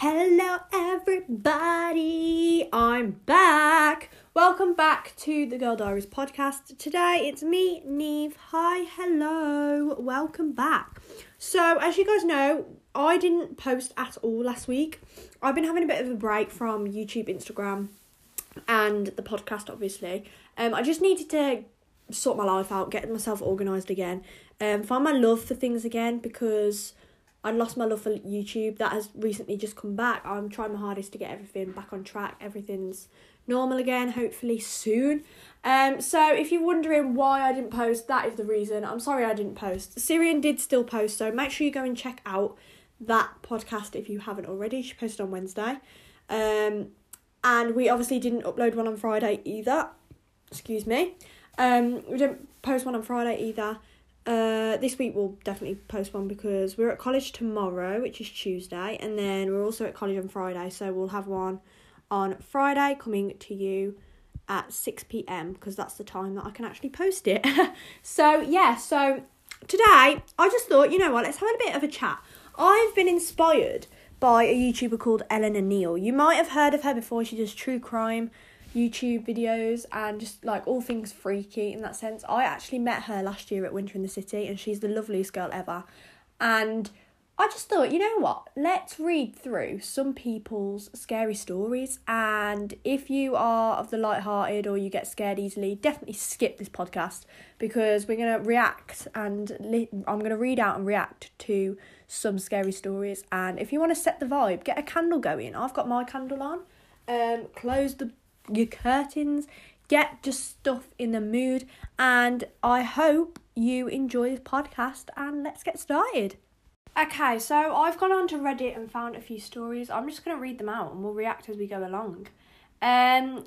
Hello, everybody. I'm back. Welcome back to the Girl Diaries podcast. Today it's me, Neve. Hi, hello. Welcome back. So, as you guys know, I didn't post at all last week. I've been having a bit of a break from YouTube, Instagram, and the podcast, obviously. Um, I just needed to sort my life out, get myself organised again, um, find my love for things again because I lost my love for YouTube. That has recently just come back. I'm trying my hardest to get everything back on track. Everything's normal again, hopefully soon. Um, so if you're wondering why I didn't post, that is the reason. I'm sorry I didn't post. Syrian did still post, so make sure you go and check out that podcast if you haven't already. She posted on Wednesday. Um, and we obviously didn't upload one on Friday either. Excuse me. Um, we didn't post one on Friday either. Uh, this week we'll definitely post one because we're at college tomorrow, which is Tuesday, and then we're also at college on Friday, so we'll have one on Friday coming to you at 6 pm because that's the time that I can actually post it. so, yeah, so today I just thought, you know what, let's have a bit of a chat. I've been inspired by a YouTuber called Eleanor Neale. You might have heard of her before, she does true crime YouTube videos and just like all things freaky in that sense. I actually met her last year at Winter in the City and she's the loveliest girl ever. And I just thought, you know what? Let's read through some people's scary stories. And if you are of the light-hearted or you get scared easily, definitely skip this podcast because we're gonna react and li- I'm gonna read out and react to some scary stories. And if you want to set the vibe, get a candle going. I've got my candle on. Um, close the your curtains, get just stuff in the mood, and I hope you enjoy this podcast and let's get started. Okay, so I've gone on to Reddit and found a few stories. I'm just going to read them out and we'll react as we go along. Um,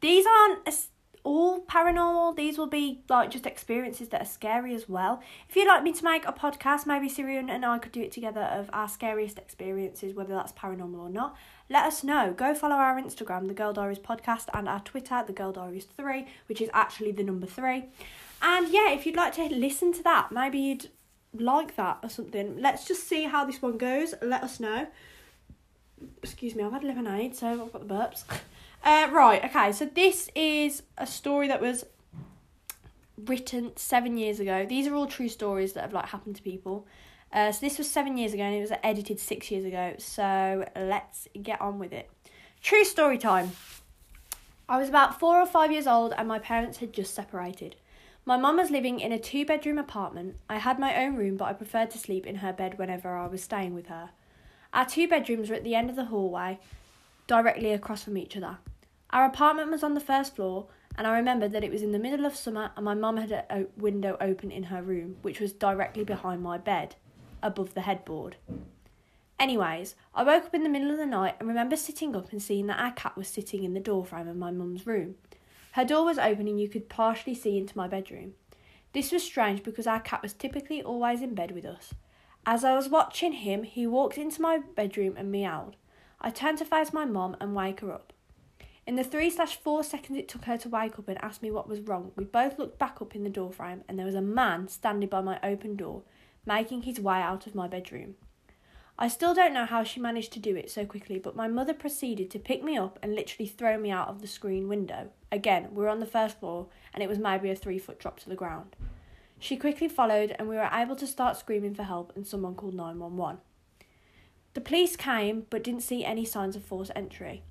these aren't all paranormal. These will be like just experiences that are scary as well. If you'd like me to make a podcast, maybe Syrian and I could do it together of our scariest experiences, whether that's paranormal or not. Let us know. Go follow our Instagram, the Girl Diaries Podcast, and our Twitter, the Girl Diaries 3, which is actually the number 3. And yeah, if you'd like to listen to that, maybe you'd like that or something. Let's just see how this one goes. Let us know. Excuse me, I've had lemonade, so I've got the burps. Uh, right, okay, so this is a story that was written seven years ago. These are all true stories that have like happened to people. Uh, so this was seven years ago and it was edited six years ago. So let's get on with it. True story time. I was about four or five years old and my parents had just separated. My mum was living in a two bedroom apartment. I had my own room, but I preferred to sleep in her bed whenever I was staying with her. Our two bedrooms were at the end of the hallway, directly across from each other. Our apartment was on the first floor, and I remembered that it was in the middle of summer and my mum had a window open in her room, which was directly behind my bed, above the headboard. Anyways, I woke up in the middle of the night and remember sitting up and seeing that our cat was sitting in the doorframe of my mum's room. Her door was open and you could partially see into my bedroom. This was strange because our cat was typically always in bed with us. As I was watching him, he walked into my bedroom and meowed. I turned to face my mum and wake her up. In the three slash four seconds it took her to wake up and ask me what was wrong, we both looked back up in the doorframe and there was a man standing by my open door, making his way out of my bedroom. I still don't know how she managed to do it so quickly, but my mother proceeded to pick me up and literally throw me out of the screen window. Again, we were on the first floor and it was maybe a three foot drop to the ground. She quickly followed and we were able to start screaming for help and someone called 911. The police came but didn't see any signs of forced entry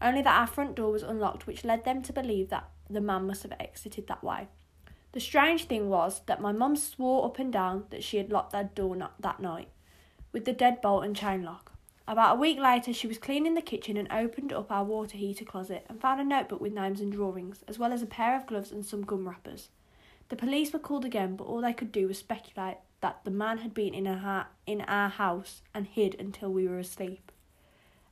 only that our front door was unlocked, which led them to believe that the man must have exited that way. The strange thing was that my mum swore up and down that she had locked that door not that night, with the deadbolt and chain lock. About a week later, she was cleaning the kitchen and opened up our water heater closet and found a notebook with names and drawings, as well as a pair of gloves and some gum wrappers. The police were called again, but all they could do was speculate that the man had been in, ha- in our house and hid until we were asleep.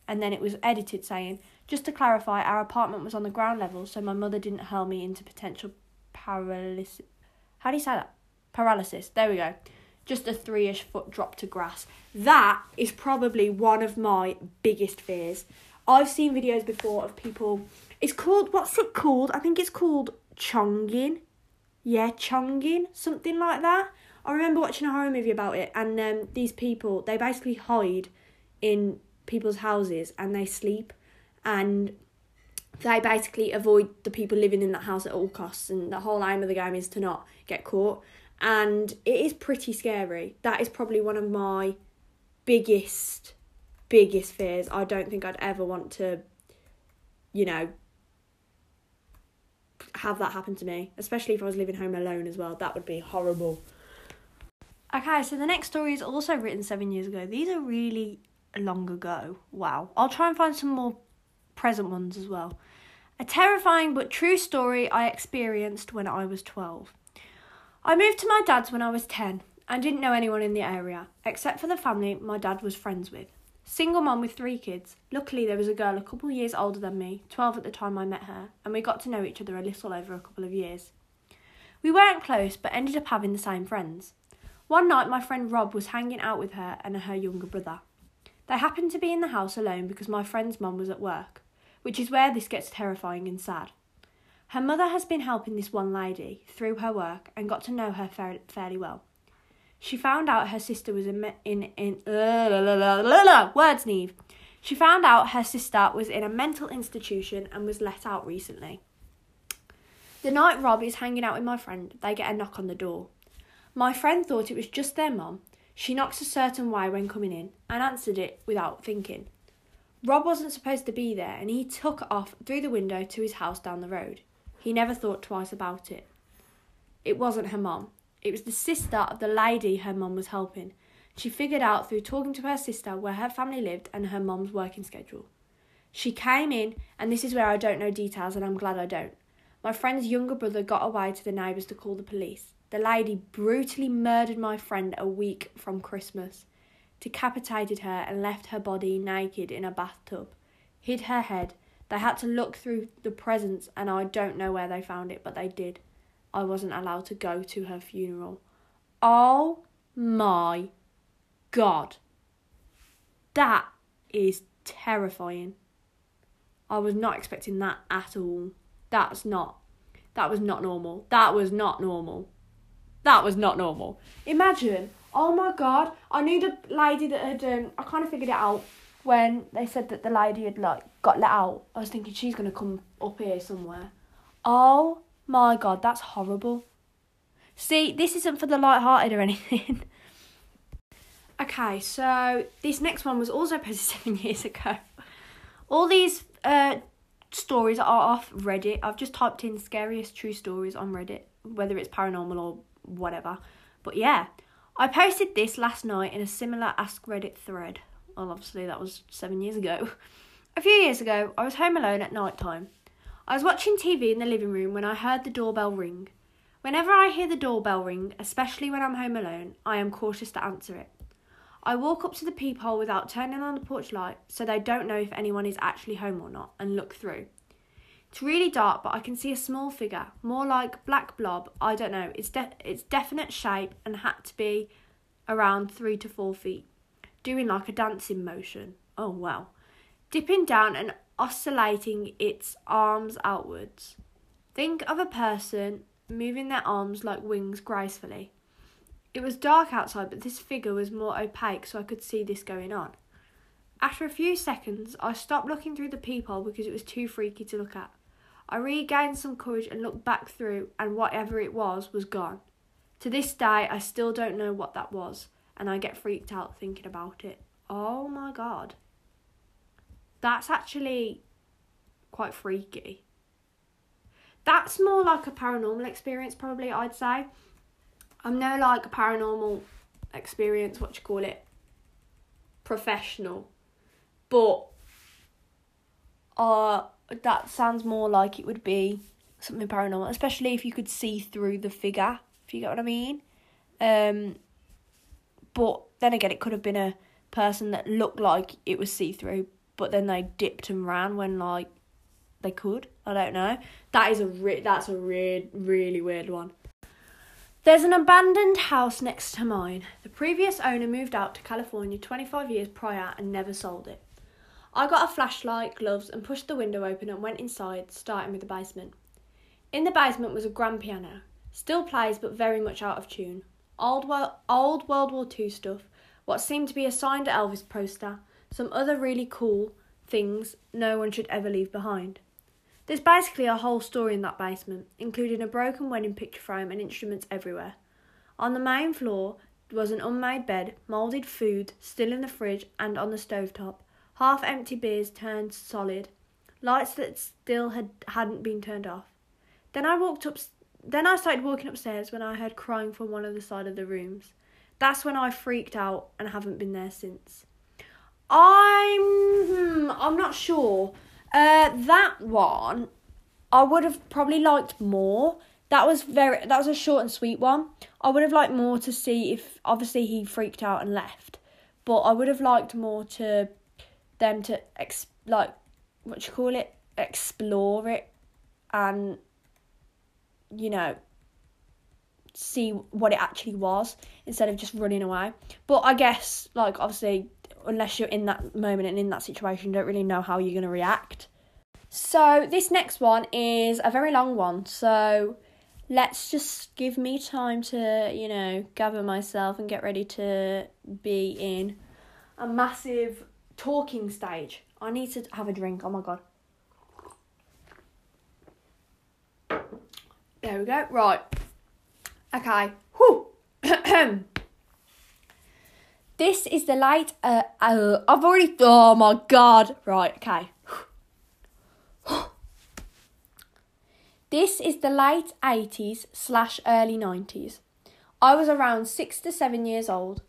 And then it was edited saying, just to clarify, our apartment was on the ground level, so my mother didn't hurl me into potential paralysis. How do you say that? Paralysis. There we go. Just a three ish foot drop to grass. That is probably one of my biggest fears. I've seen videos before of people. It's called, what's it called? I think it's called chonging. Yeah, chonging, something like that. I remember watching a horror movie about it, and um, these people, they basically hide in people's houses and they sleep and they basically avoid the people living in that house at all costs and the whole aim of the game is to not get caught. And it is pretty scary. That is probably one of my biggest biggest fears. I don't think i'd ever want to you know have that happen to me especially if i was living home alone as well. That would be horrible. Okay so the next story is also written seven years ago. These are really long ago. Wow. I'll try and find some more present ones as well a terrifying but true story I experienced when I was 12. I moved to my dad's when I was 10 and didn't know anyone in the area, except for the family my dad was friends with. Single mom with three kids. Luckily, there was a girl a couple years older than me, 12 at the time I met her, and we got to know each other a little over a couple of years. We weren't close, but ended up having the same friends. One night, my friend Rob was hanging out with her and her younger brother. They happened to be in the house alone because my friend's mum was at work which is where this gets terrifying and sad. Her mother has been helping this one lady through her work and got to know her fairly well. She found out her sister was in in in uh, la, la, la, words Neve. She found out her sister was in a mental institution and was let out recently. The night Rob is hanging out with my friend, they get a knock on the door. My friend thought it was just their mum. She knocks a certain way when coming in and answered it without thinking. Rob wasn't supposed to be there and he took off through the window to his house down the road. He never thought twice about it. It wasn't her mum. It was the sister of the lady her mum was helping. She figured out through talking to her sister where her family lived and her mum's working schedule. She came in, and this is where I don't know details, and I'm glad I don't. My friend's younger brother got away to the neighbours to call the police. The lady brutally murdered my friend a week from Christmas decapitated her and left her body naked in a bathtub, hid her head. They had to look through the presents, and I don't know where they found it, but they did. I wasn't allowed to go to her funeral. Oh my god. That is terrifying. I was not expecting that at all. That's not. That was not normal. That was not normal. That was not normal. Imagine Oh my god! I knew the lady that had. Um, I kind of figured it out when they said that the lady had like got let out. I was thinking she's gonna come up here somewhere. Oh my god, that's horrible. See, this isn't for the light-hearted or anything. okay, so this next one was also posted seven years ago. All these uh, stories are off Reddit. I've just typed in scariest true stories on Reddit, whether it's paranormal or whatever. But yeah, I posted this last night in a similar Ask Reddit thread. Well, obviously, that was seven years ago. A few years ago, I was home alone at night time. I was watching TV in the living room when I heard the doorbell ring. Whenever I hear the doorbell ring, especially when I'm home alone, I am cautious to answer it. I walk up to the peephole without turning on the porch light so they don't know if anyone is actually home or not and look through. It's really dark, but I can see a small figure, more like black blob. I don't know. It's de- it's definite shape and had to be around three to four feet, doing like a dancing motion. Oh wow, dipping down and oscillating its arms outwards. Think of a person moving their arms like wings gracefully. It was dark outside, but this figure was more opaque, so I could see this going on. After a few seconds, I stopped looking through the peephole because it was too freaky to look at. I regained some courage and looked back through, and whatever it was was gone. To this day, I still don't know what that was, and I get freaked out thinking about it. Oh my god. That's actually quite freaky. That's more like a paranormal experience, probably, I'd say. I'm no like a paranormal experience, what you call it, professional. But uh that sounds more like it would be something paranormal, especially if you could see through the figure, if you get what I mean. Um, but then again, it could have been a person that looked like it was see through, but then they dipped and ran when like they could. I don't know. That is a re- that's a re- really weird one. There's an abandoned house next to mine. The previous owner moved out to California 25 years prior and never sold it. I got a flashlight, gloves, and pushed the window open and went inside, starting with the basement. In the basement was a grand piano. Still plays, but very much out of tune. Old, old World War II stuff, what seemed to be a signed Elvis poster, some other really cool things no one should ever leave behind. There's basically a whole story in that basement, including a broken wedding picture frame and instruments everywhere. On the main floor was an unmade bed, moulded food still in the fridge and on the stovetop, half empty beers turned solid, lights that still had hadn't been turned off. Then I walked up then I started walking upstairs when I heard crying from one of the side of the rooms. That's when I freaked out and haven't been there since. I'm hmm, I'm not sure. Uh, that one I would have probably liked more. That was very that was a short and sweet one. I would have liked more to see if obviously he freaked out and left, but I would have liked more to them to ex like what you call it explore it and you know see what it actually was instead of just running away. But I guess like obviously unless you're in that moment and in that situation, you don't really know how you're going to react. So, this next one is a very long one. So, let's just give me time to, you know, gather myself and get ready to be in a massive talking stage. I need to have a drink. Oh my god. There we go. Right. Okay. Whew. This is the late. Uh, uh, I've already. Oh my god! Right, okay. this is the late 80s slash early 90s. I was around 6 to 7 years old.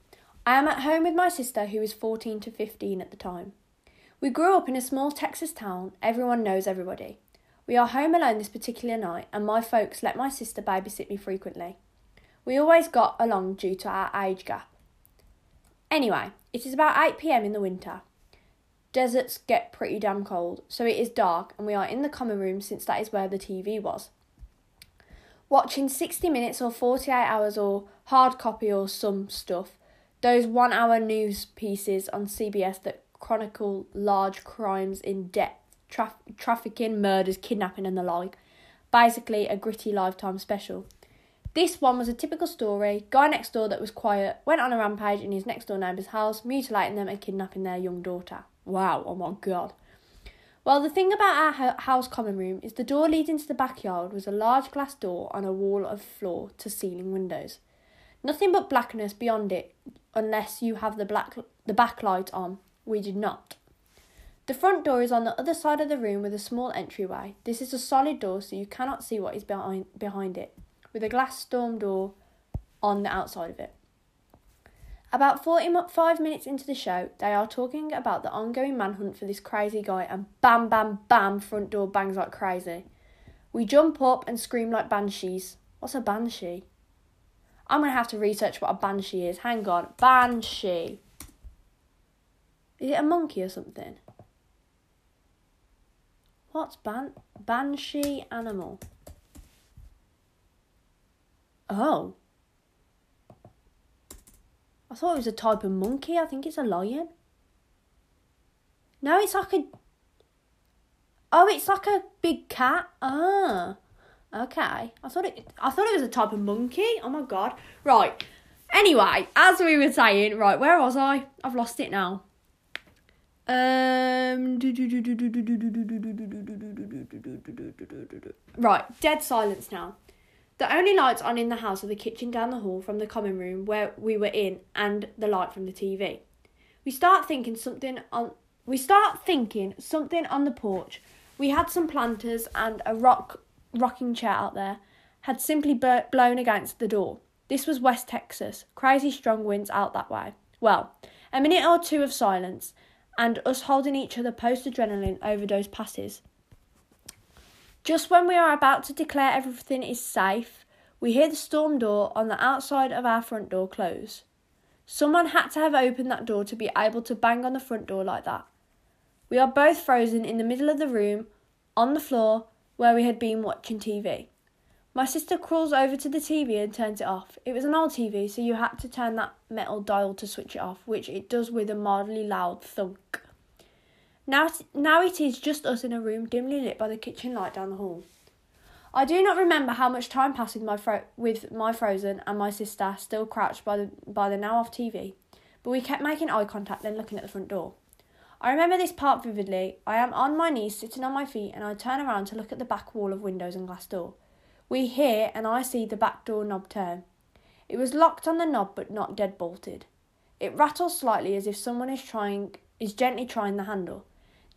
I am at home with my sister, who is 14 to 15 at the time. We grew up in a small Texas town, everyone knows everybody. We are home alone this particular night, and my folks let my sister babysit me frequently. We always got along due to our age gap. Anyway, it is about 8 pm in the winter. Deserts get pretty damn cold, so it is dark, and we are in the common room since that is where the TV was. Watching 60 minutes or 48 hours or hard copy or some stuff, those one hour news pieces on CBS that chronicle large crimes in depth traf- trafficking, murders, kidnapping, and the like. Basically, a gritty lifetime special. This one was a typical story. Guy next door that was quiet went on a rampage in his next door neighbour's house, mutilating them and kidnapping their young daughter. Wow, oh my god. Well, the thing about our house common room is the door leading to the backyard was a large glass door on a wall of floor to ceiling windows. Nothing but blackness beyond it unless you have the black the backlight on. We did not. The front door is on the other side of the room with a small entryway. This is a solid door so you cannot see what is behind behind it with a glass storm door on the outside of it. About 45 minutes into the show, they are talking about the ongoing manhunt for this crazy guy, and bam, bam, bam, front door bangs like crazy. We jump up and scream like banshees. What's a banshee? I'm going to have to research what a banshee is. Hang on. Banshee. Is it a monkey or something? What's ban banshee animal? Oh. I thought it was a type of monkey. I think it's a lion. No, it's like a. Oh, it's like a big cat. Ah, okay. I thought it. I thought it was a type of monkey. Oh my god. Right. Anyway, as we were saying, right, where was I? I've lost it now. Um. Right, dead silence now. The only lights on in the house are the kitchen down the hall from the common room where we were in and the light from the TV. We start thinking something on we start thinking something on the porch. We had some planters and a rock rocking chair out there had simply bur- blown against the door. This was West Texas. Crazy strong winds out that way. Well, a minute or two of silence and us holding each other post adrenaline overdose passes. Just when we are about to declare everything is safe, we hear the storm door on the outside of our front door close. Someone had to have opened that door to be able to bang on the front door like that. We are both frozen in the middle of the room, on the floor, where we had been watching TV. My sister crawls over to the TV and turns it off. It was an old TV, so you had to turn that metal dial to switch it off, which it does with a mildly loud thunk. Now, now it is just us in a room dimly lit by the kitchen light down the hall. I do not remember how much time passed with my fro- with my frozen and my sister still crouched by the by the now off TV, but we kept making eye contact then looking at the front door. I remember this part vividly. I am on my knees, sitting on my feet, and I turn around to look at the back wall of windows and glass door. We hear, and I see the back door knob turn. It was locked on the knob, but not dead bolted. It rattles slightly as if someone is trying is gently trying the handle.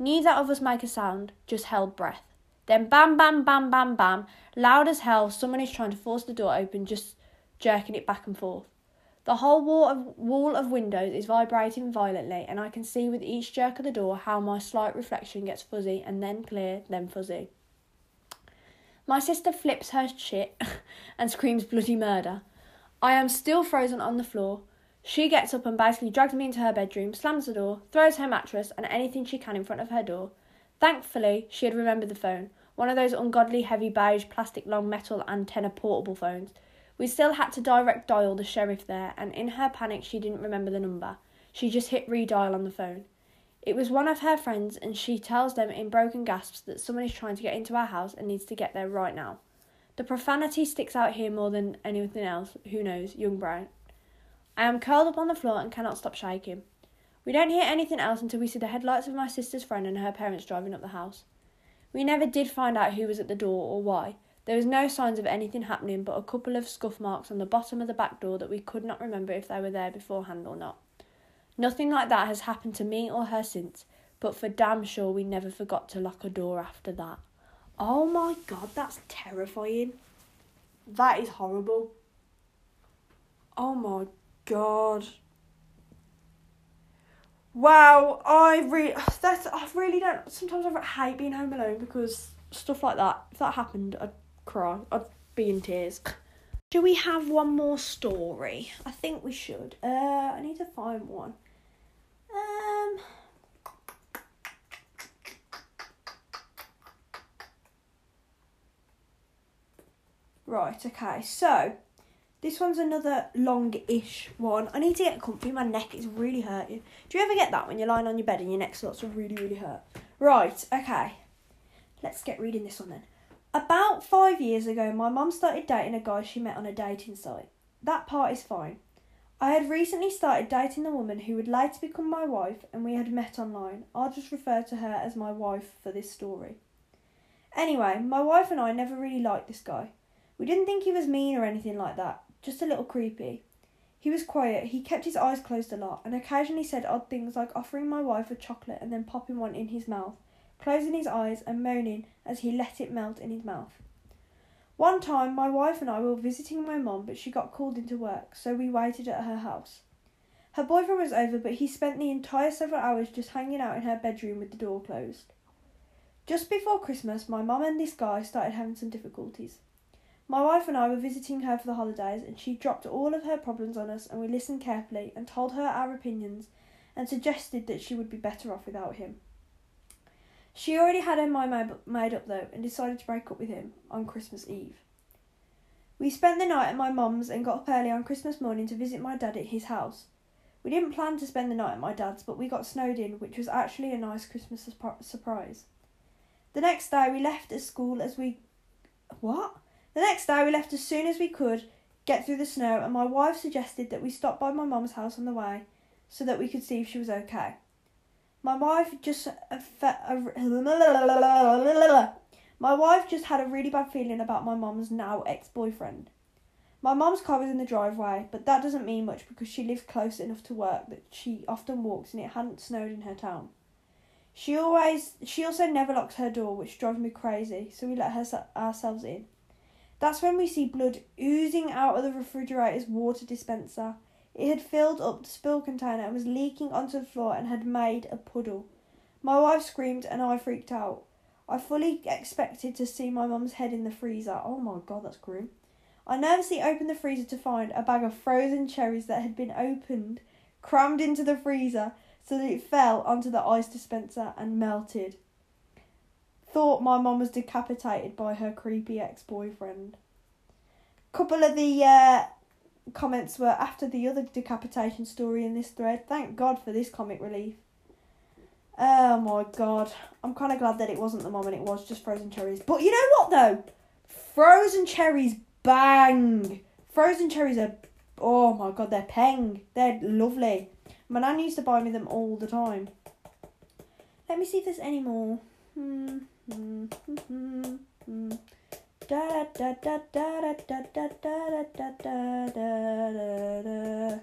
Neither of us make a sound, just held breath. Then bam, bam, bam, bam, bam, loud as hell. Someone is trying to force the door open, just jerking it back and forth. The whole wall of, wall of windows is vibrating violently, and I can see with each jerk of the door how my slight reflection gets fuzzy and then clear, then fuzzy. My sister flips her shit and screams bloody murder. I am still frozen on the floor. She gets up and basically drags me into her bedroom, slams the door, throws her mattress and anything she can in front of her door. Thankfully, she had remembered the phone, one of those ungodly heavy beige plastic long metal antenna portable phones we still had to direct dial the sheriff there, and in her panic, she didn't remember the number. She just hit redial on the phone. It was one of her friends, and she tells them in broken gasps that someone is trying to get into our house and needs to get there right now. The profanity sticks out here more than anything else. Who knows? Young Brown. I am curled up on the floor and cannot stop shaking. We don't hear anything else until we see the headlights of my sister's friend and her parents driving up the house. We never did find out who was at the door or why, there was no signs of anything happening but a couple of scuff marks on the bottom of the back door that we could not remember if they were there beforehand or not. Nothing like that has happened to me or her since, but for damn sure we never forgot to lock a door after that. Oh my god, that's terrifying. That is horrible. Oh my god. Wow, I really that's I really don't sometimes I hate being home alone because stuff like that if that happened I'd cry. I'd be in tears. Do we have one more story? I think we should. Uh, I need to find one. Um. Right, okay, so this one's another long ish one. I need to get comfy, my neck is really hurting. Do you ever get that when you're lying on your bed and your neck starts to really, really hurt? Right, okay. Let's get reading this one then. About five years ago, my mum started dating a guy she met on a dating site. That part is fine. I had recently started dating the woman who would later become my wife, and we had met online. I'll just refer to her as my wife for this story. Anyway, my wife and I never really liked this guy. We didn't think he was mean or anything like that, just a little creepy. He was quiet, he kept his eyes closed a lot, and occasionally said odd things like offering my wife a chocolate and then popping one in his mouth closing his eyes and moaning as he let it melt in his mouth. One time, my wife and I were visiting my mum, but she got called into work, so we waited at her house. Her boyfriend was over, but he spent the entire several hours just hanging out in her bedroom with the door closed. Just before Christmas, my mum and this guy started having some difficulties. My wife and I were visiting her for the holidays, and she dropped all of her problems on us, and we listened carefully and told her our opinions and suggested that she would be better off without him. She already had her mind made up though and decided to break up with him on Christmas Eve. We spent the night at my mum's and got up early on Christmas morning to visit my dad at his house. We didn't plan to spend the night at my dad's, but we got snowed in, which was actually a nice Christmas surprise. The next day we left at school as we. What? The next day we left as soon as we could get through the snow, and my wife suggested that we stop by my mum's house on the way so that we could see if she was okay. My wife just my wife just had a really bad feeling about my mom's now ex-boyfriend. My mom's car was in the driveway, but that doesn't mean much because she lives close enough to work that she often walks and it hadn't snowed in her town. She always she also never locks her door, which drives me crazy, so we let her ourselves in. That's when we see blood oozing out of the refrigerator's water dispenser it had filled up the spill container and was leaking onto the floor and had made a puddle. My wife screamed and I freaked out. I fully expected to see my mum's head in the freezer. Oh my god, that's grim. I nervously opened the freezer to find a bag of frozen cherries that had been opened, crammed into the freezer so that it fell onto the ice dispenser and melted. Thought my mum was decapitated by her creepy ex boyfriend. Couple of the uh, comments were after the other decapitation story in this thread. Thank God for this comic relief. Oh my god. I'm kind of glad that it wasn't the mom and it was just frozen cherries. But you know what though? Frozen cherries bang. Frozen cherries are, oh my god, they're peng. They're lovely. My nan used to buy me them all the time. Let me see if there's any more. Hmm, hmm, hmm, hmm, hmm. Da da da da da da da da da da da.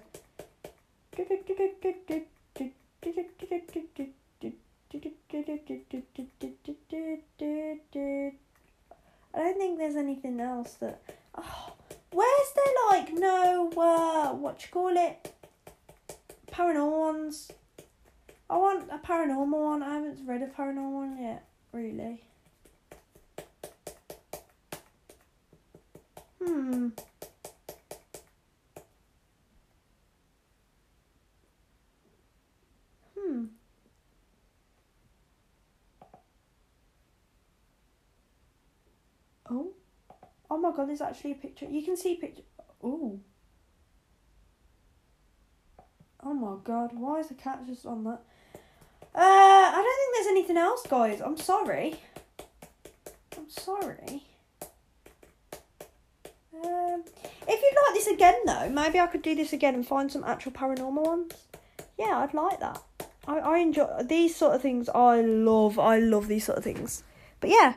I don't think there's anything else that. Oh, where's there like no uh, what you call it? Paranormal ones. I want a paranormal one. I haven't read a paranormal one yet, really. Hmm. Hmm. Oh. Oh my god, there's actually a picture. You can see picture. Oh. Oh my god, why is the cat just on that? Uh, I don't think there's anything else, guys. I'm sorry. I'm sorry. Um, if you'd like this again, though, maybe I could do this again and find some actual paranormal ones. Yeah, I'd like that. I, I enjoy these sort of things. I love, I love these sort of things. But yeah.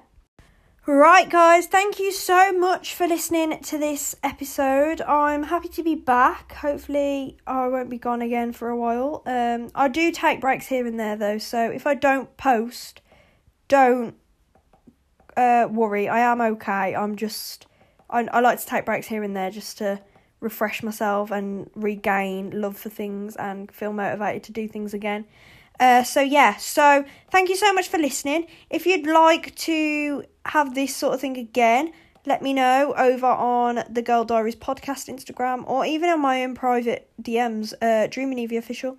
Right, guys, thank you so much for listening to this episode. I'm happy to be back. Hopefully, I won't be gone again for a while. Um, I do take breaks here and there, though, so if I don't post, don't uh, worry. I am okay. I'm just, I, I like to take breaks here and there just to refresh myself and regain love for things and feel motivated to do things again. Uh, so yeah, so thank you so much for listening. If you'd like to have this sort of thing again, let me know over on the Girl Diaries podcast Instagram or even on my own private DMs, uh, Dreaming Evie official,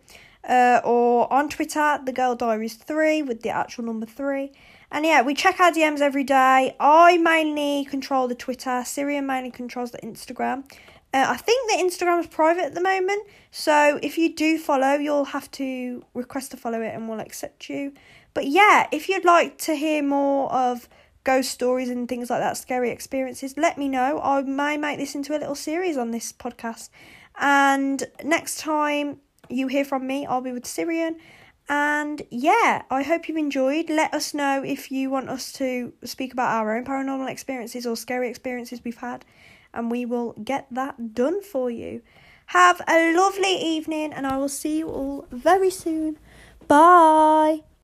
uh, or on Twitter, the Girl Diaries three with the actual number three. And yeah, we check our DMs every day. I mainly control the Twitter. Syrian mainly controls the Instagram. Uh, I think the Instagram is private at the moment, so if you do follow, you'll have to request to follow it and we'll accept you. But yeah, if you'd like to hear more of ghost stories and things like that, scary experiences, let me know. I may make this into a little series on this podcast. And next time you hear from me, I'll be with Syrian. And yeah, I hope you've enjoyed. Let us know if you want us to speak about our own paranormal experiences or scary experiences we've had and we will get that done for you. Have a lovely evening, and I will see you all very soon. Bye.